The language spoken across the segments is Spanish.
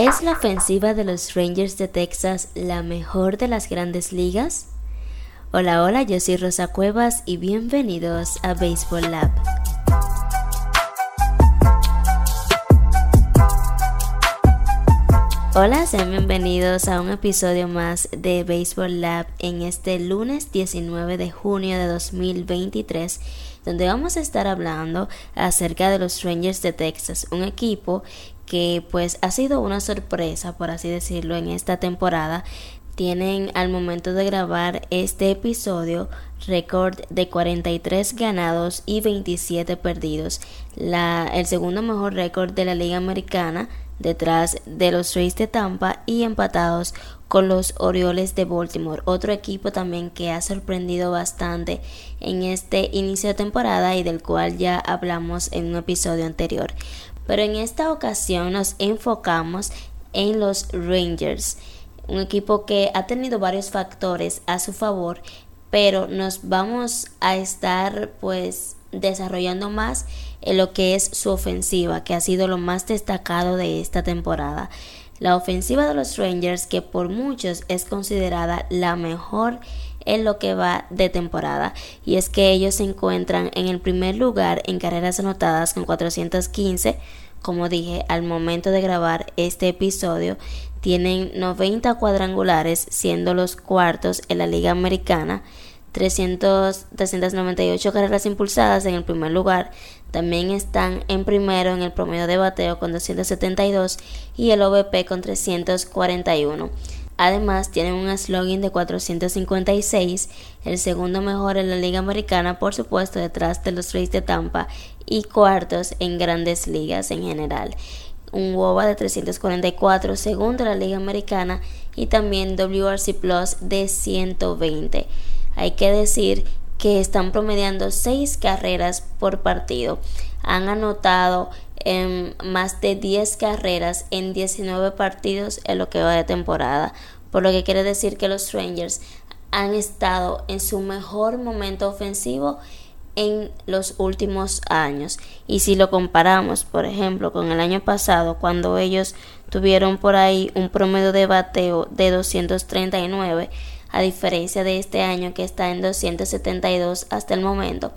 ¿Es la ofensiva de los Rangers de Texas la mejor de las grandes ligas? Hola, hola, yo soy Rosa Cuevas y bienvenidos a Baseball Lab. Hola, sean bienvenidos a un episodio más de Baseball Lab en este lunes 19 de junio de 2023, donde vamos a estar hablando acerca de los Rangers de Texas, un equipo que pues ha sido una sorpresa, por así decirlo, en esta temporada. Tienen al momento de grabar este episodio récord de 43 ganados y 27 perdidos, la, el segundo mejor récord de la Liga Americana detrás de los Rays de Tampa y empatados con los Orioles de Baltimore, otro equipo también que ha sorprendido bastante en este inicio de temporada y del cual ya hablamos en un episodio anterior. Pero en esta ocasión nos enfocamos en los Rangers, un equipo que ha tenido varios factores a su favor, pero nos vamos a estar pues desarrollando más en lo que es su ofensiva, que ha sido lo más destacado de esta temporada. La ofensiva de los Rangers, que por muchos es considerada la mejor en lo que va de temporada, y es que ellos se encuentran en el primer lugar en carreras anotadas con 415, como dije al momento de grabar este episodio, tienen 90 cuadrangulares, siendo los cuartos en la Liga Americana 300, 398 carreras impulsadas en el primer lugar. También están en primero en el promedio de bateo con 272 y el OVP con 341. Además, tienen un slogan de 456, el segundo mejor en la Liga Americana, por supuesto, detrás de los Rays de Tampa y cuartos en grandes ligas en general. Un WOBA de 344, segundo en la Liga Americana, y también WRC Plus de 120. Hay que decir que están promediando seis carreras por partido. Han anotado en más de 10 carreras en 19 partidos en lo que va de temporada, por lo que quiere decir que los Rangers han estado en su mejor momento ofensivo en los últimos años. Y si lo comparamos, por ejemplo, con el año pasado, cuando ellos tuvieron por ahí un promedio de bateo de 239, a diferencia de este año que está en 272 hasta el momento,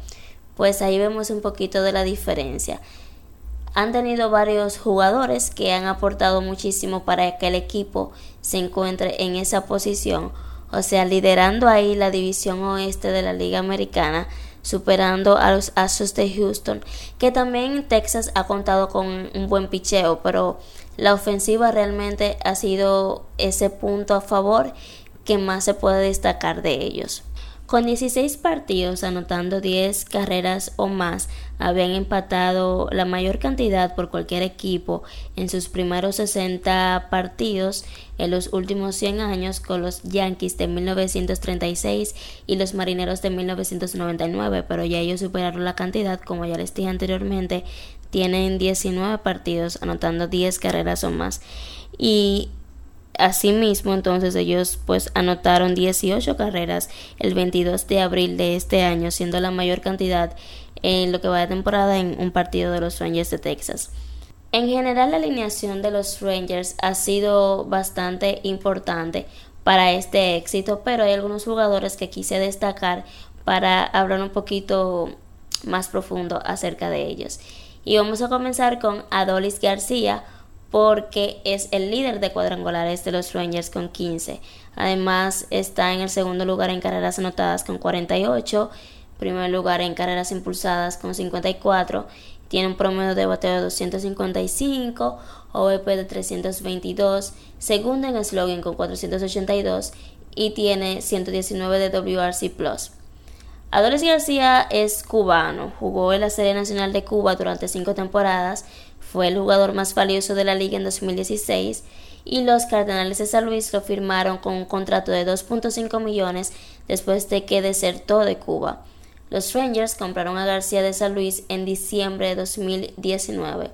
pues ahí vemos un poquito de la diferencia. Han tenido varios jugadores que han aportado muchísimo para que el equipo se encuentre en esa posición, o sea, liderando ahí la división oeste de la Liga Americana, superando a los Astros de Houston, que también Texas ha contado con un buen picheo, pero la ofensiva realmente ha sido ese punto a favor que más se puede destacar de ellos. Con 16 partidos, anotando 10 carreras o más, habían empatado la mayor cantidad por cualquier equipo en sus primeros 60 partidos en los últimos 100 años con los Yankees de 1936 y los Marineros de 1999, pero ya ellos superaron la cantidad, como ya les dije anteriormente, tienen 19 partidos anotando 10 carreras o más. Y Asimismo, entonces ellos pues anotaron 18 carreras el 22 de abril de este año, siendo la mayor cantidad en lo que va de temporada en un partido de los Rangers de Texas. En general la alineación de los Rangers ha sido bastante importante para este éxito, pero hay algunos jugadores que quise destacar para hablar un poquito más profundo acerca de ellos. Y vamos a comenzar con Adolis García, porque es el líder de cuadrangulares de los Rangers con 15. Además está en el segundo lugar en carreras anotadas con 48, primer lugar en carreras impulsadas con 54, tiene un promedio de bateo de 255, OVP de 322, segundo en slogan con 482 y tiene 119 de WRC Plus. Adolis García es cubano, jugó en la Serie Nacional de Cuba durante cinco temporadas, fue el jugador más valioso de la liga en 2016 y los Cardenales de San Luis lo firmaron con un contrato de 2.5 millones después de que desertó de Cuba. Los Rangers compraron a García de San Luis en diciembre de 2019.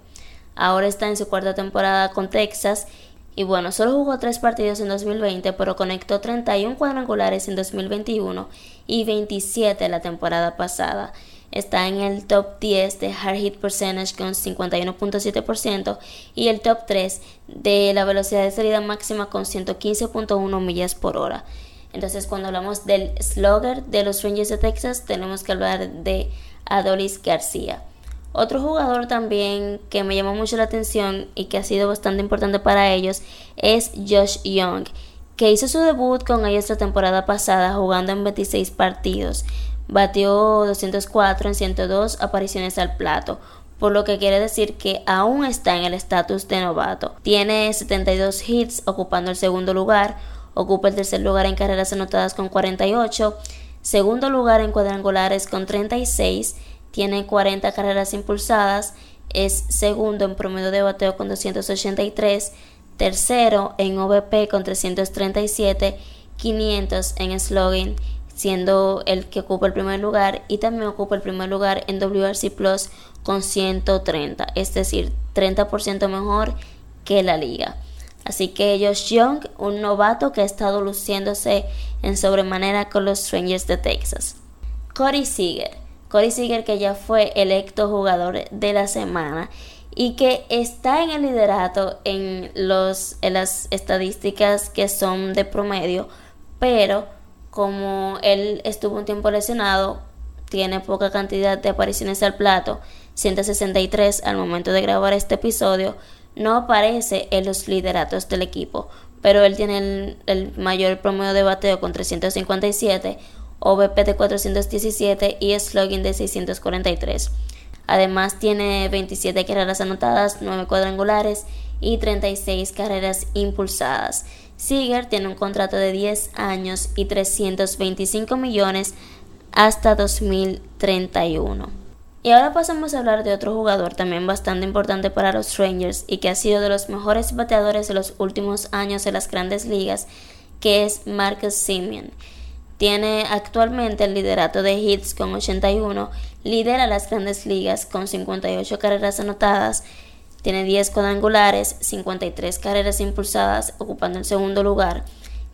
Ahora está en su cuarta temporada con Texas y bueno, solo jugó tres partidos en 2020, pero conectó 31 cuadrangulares en 2021 y 27 la temporada pasada. Está en el top 10 de hard hit percentage con 51.7% y el top 3 de la velocidad de salida máxima con 115.1 millas por hora. Entonces, cuando hablamos del slugger de los Rangers de Texas, tenemos que hablar de Adolis García. Otro jugador también que me llamó mucho la atención y que ha sido bastante importante para ellos es Josh Young, que hizo su debut con ellos la temporada pasada jugando en 26 partidos. Batió 204 en 102 apariciones al plato, por lo que quiere decir que aún está en el estatus de novato. Tiene 72 hits ocupando el segundo lugar, ocupa el tercer lugar en carreras anotadas con 48, segundo lugar en cuadrangulares con 36, tiene 40 carreras impulsadas, es segundo en promedio de bateo con 283, tercero en OVP con 337, 500 en slogan siendo el que ocupa el primer lugar y también ocupa el primer lugar en WRC Plus con 130, es decir, 30% mejor que la liga. Así que Josh Young, un novato que ha estado luciéndose en sobremanera con los Strangers de Texas. Corey Seager. Corey Seager que ya fue electo jugador de la semana y que está en el liderato en, los, en las estadísticas que son de promedio, pero como él estuvo un tiempo lesionado, tiene poca cantidad de apariciones al plato, 163 al momento de grabar este episodio, no aparece en los lideratos del equipo, pero él tiene el, mayor promedio de bateo con 357, OVP de 417 y slugging de 643. Además tiene 27 carreras anotadas, 9 cuadrangulares y 36 carreras impulsadas. Seager tiene un contrato de 10 años y 325 millones hasta 2031. Y ahora pasamos a hablar de otro jugador también bastante importante para los Rangers y que ha sido de los mejores bateadores de los últimos años en las grandes ligas, que es Marcus Simeon. Tiene actualmente el liderato de hits con 81, lidera las grandes ligas con 58 carreras anotadas tiene 10 cuadrangulares, 53 carreras impulsadas, ocupando el segundo lugar.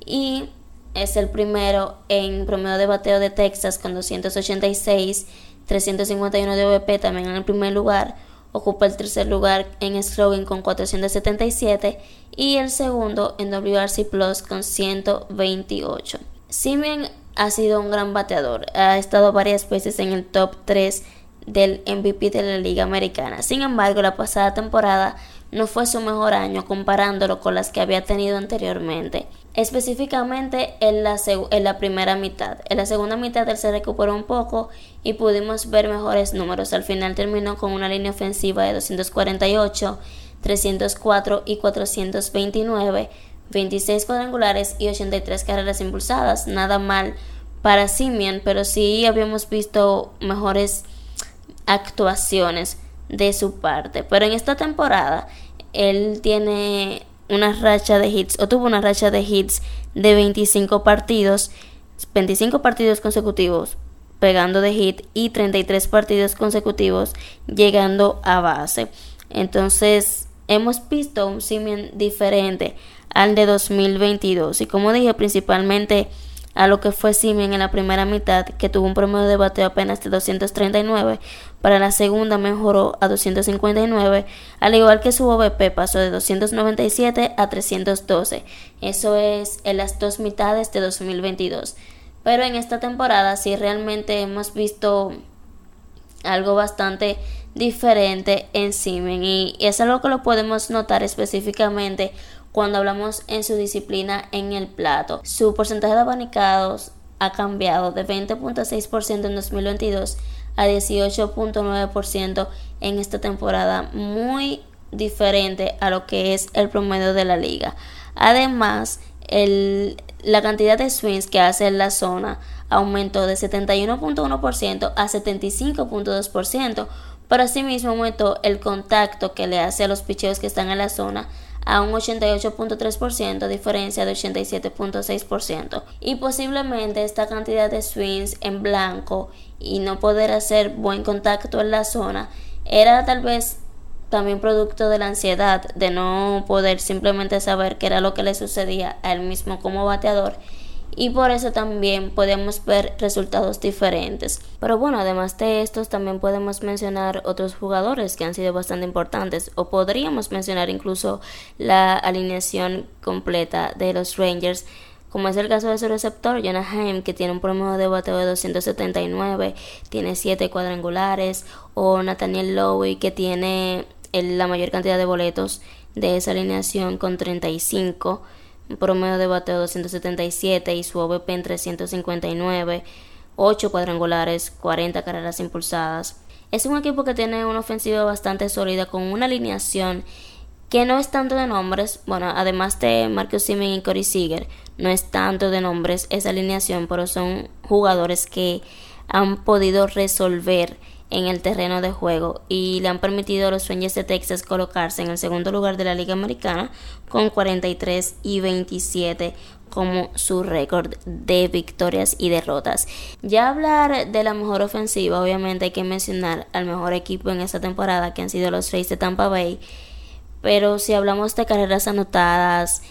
Y es el primero en promedio de bateo de Texas con 286, 351 de OVP también en el primer lugar. Ocupa el tercer lugar en slogan con 477 y el segundo en WRC Plus con 128. Simeon ha sido un gran bateador, ha estado varias veces en el top 3 del MVP de la Liga Americana. Sin embargo, la pasada temporada no fue su mejor año comparándolo con las que había tenido anteriormente, específicamente en la, primera mitad. En la segunda mitad él se recuperó un poco y pudimos ver mejores números. Al final terminó con una línea ofensiva de 248, 304 y 429, 26 cuadrangulares y 83 carreras impulsadas. Nada mal para Simeon, pero sí habíamos visto mejores actuaciones de su parte. Pero en esta temporada él tiene una racha de hits o tuvo una racha de hits de 25 partidos, 25 partidos consecutivos pegando de hit y 33 partidos consecutivos llegando a base. Entonces hemos visto un Simeon diferente al de 2022 y como dije principalmente a lo que fue Simeon en la primera mitad, que tuvo un promedio de bateo apenas de 239, para la segunda mejoró a 259, al igual que su OVP pasó de 297 a 312. Eso es en las dos mitades de 2022. Pero en esta temporada sí realmente hemos visto algo bastante diferente en Simen y es algo que lo podemos notar específicamente cuando hablamos en su disciplina en el plato. Su porcentaje de abanicados ha cambiado de 20.6% en 2022 a 18.9% en esta temporada, muy diferente a lo que es el promedio de la liga. Además, la cantidad de swings que hace en la zona aumentó de 71.1% a 75.2%, pero asimismo aumentó el contacto que le hace a los picheos que están en la zona a un 88.3%, diferencia de 87.6%. Y posiblemente esta cantidad de swings en blanco y no poder hacer buen contacto en la zona era tal vez también producto de la ansiedad de no poder simplemente saber qué era lo que le sucedía a él mismo como bateador y por eso también podemos ver resultados diferentes. Pero bueno, además de estos también podemos mencionar otros jugadores que han sido bastante importantes o podríamos mencionar incluso la alineación completa de los Rangers como es el caso de su receptor, Jonah Haim, que tiene un promedio de bateo de 279, tiene 7 cuadrangulares, o Nathaniel Lowe, que tiene la mayor cantidad de boletos de esa alineación con 35 promedio de bateo 277 y su OVP en 359, 8 cuadrangulares, 40 carreras impulsadas. Es un equipo que tiene una ofensiva bastante sólida con una alineación que no es tanto de nombres, bueno, además de Marcus Simen y Corey Seager, no es tanto de nombres esa alineación, pero son jugadores que han podido resolver en el terreno de juego y le han permitido a los Rangers de Texas colocarse en el segundo lugar de la Liga Americana con 43 y 27 como su récord de victorias y derrotas. Ya hablar de la mejor ofensiva, obviamente hay que mencionar al mejor equipo en esta temporada que han sido los Rays de Tampa Bay, pero si hablamos de carreras anotadas,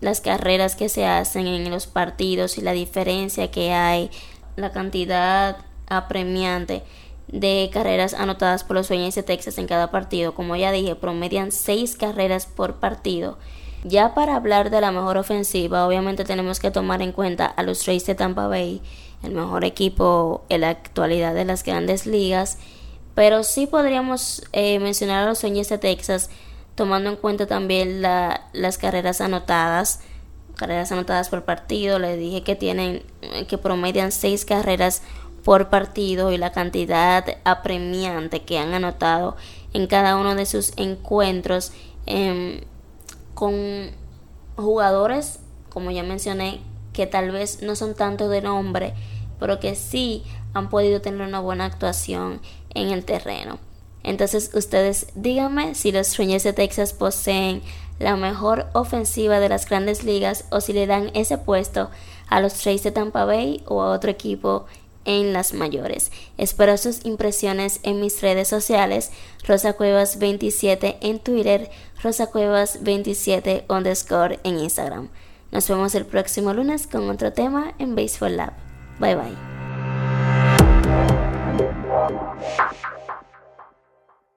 las carreras que se hacen en los partidos y la diferencia que hay, la cantidad apremiante de carreras anotadas por los Sueños de Texas en cada partido. Como ya dije, promedian seis carreras por partido. Ya para hablar de la mejor ofensiva, obviamente tenemos que tomar en cuenta a los Rays de Tampa Bay, el mejor equipo en la actualidad de las grandes ligas. Pero sí podríamos eh, mencionar a los Sueños de Texas, tomando en cuenta también las carreras anotadas carreras anotadas por partido. Le dije que tienen, que promedian seis carreras por partido y la cantidad apremiante que han anotado en cada uno de sus encuentros em, con jugadores, como ya mencioné, que tal vez no son tanto de nombre, pero que sí han podido tener una buena actuación en el terreno. Entonces ustedes díganme si los Rangers de Texas poseen la mejor ofensiva de las grandes ligas o si le dan ese puesto a los Rays de Tampa Bay o a otro equipo en las mayores. Espero sus impresiones en mis redes sociales, Rosa Cuevas 27 en Twitter, Rosa Cuevas 27 underscore en Instagram. Nos vemos el próximo lunes con otro tema en Baseball Lab. Bye bye.